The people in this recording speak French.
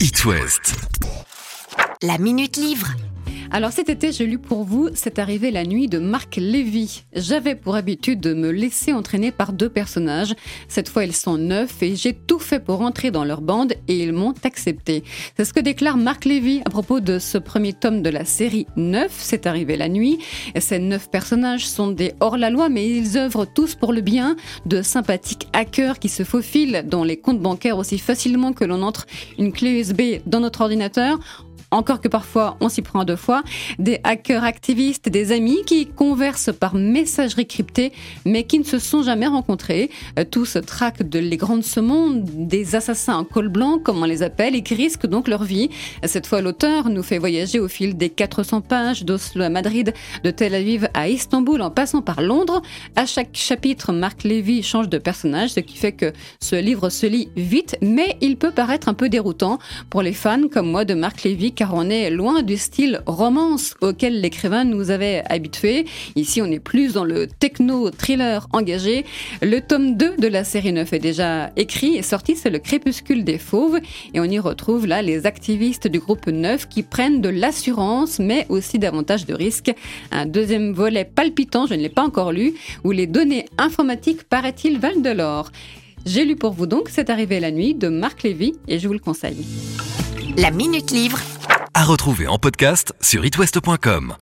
It West. La Minute Livre. Alors cet été, j'ai lu pour vous C'est arrivé la nuit de Marc Lévy. J'avais pour habitude de me laisser entraîner par deux personnages. Cette fois, ils sont neuf et j'ai tout fait pour entrer dans leur bande et ils m'ont accepté. C'est ce que déclare Marc Lévy à propos de ce premier tome de la série 9, C'est arrivé la nuit. ces neuf personnages sont des hors-la-loi, mais ils œuvrent tous pour le bien, de sympathiques hackers qui se faufilent dans les comptes bancaires aussi facilement que l'on entre une clé USB dans notre ordinateur encore que parfois on s'y prend deux fois, des hackers activistes, des amis qui conversent par messagerie cryptée mais qui ne se sont jamais rencontrés. Euh, tous traquent de les grandes monde, des assassins en col blanc comme on les appelle et qui risquent donc leur vie. Cette fois l'auteur nous fait voyager au fil des 400 pages d'Oslo à Madrid, de Tel Aviv à Istanbul en passant par Londres. À chaque chapitre, Marc Lévy change de personnage, ce qui fait que ce livre se lit vite mais il peut paraître un peu déroutant pour les fans comme moi de Marc Lévy car on est loin du style romance auquel l'écrivain nous avait habitués. Ici, on est plus dans le techno-thriller engagé. Le tome 2 de la série 9 est déjà écrit et sorti, c'est le Crépuscule des Fauves. Et on y retrouve là les activistes du groupe 9 qui prennent de l'assurance, mais aussi davantage de risques. Un deuxième volet palpitant, je ne l'ai pas encore lu, où les données informatiques, paraît-il, valent de l'or. J'ai lu pour vous donc C'est arrivé la nuit de Marc Lévy et je vous le conseille. La Minute Livre À retrouver en podcast sur itwest.com.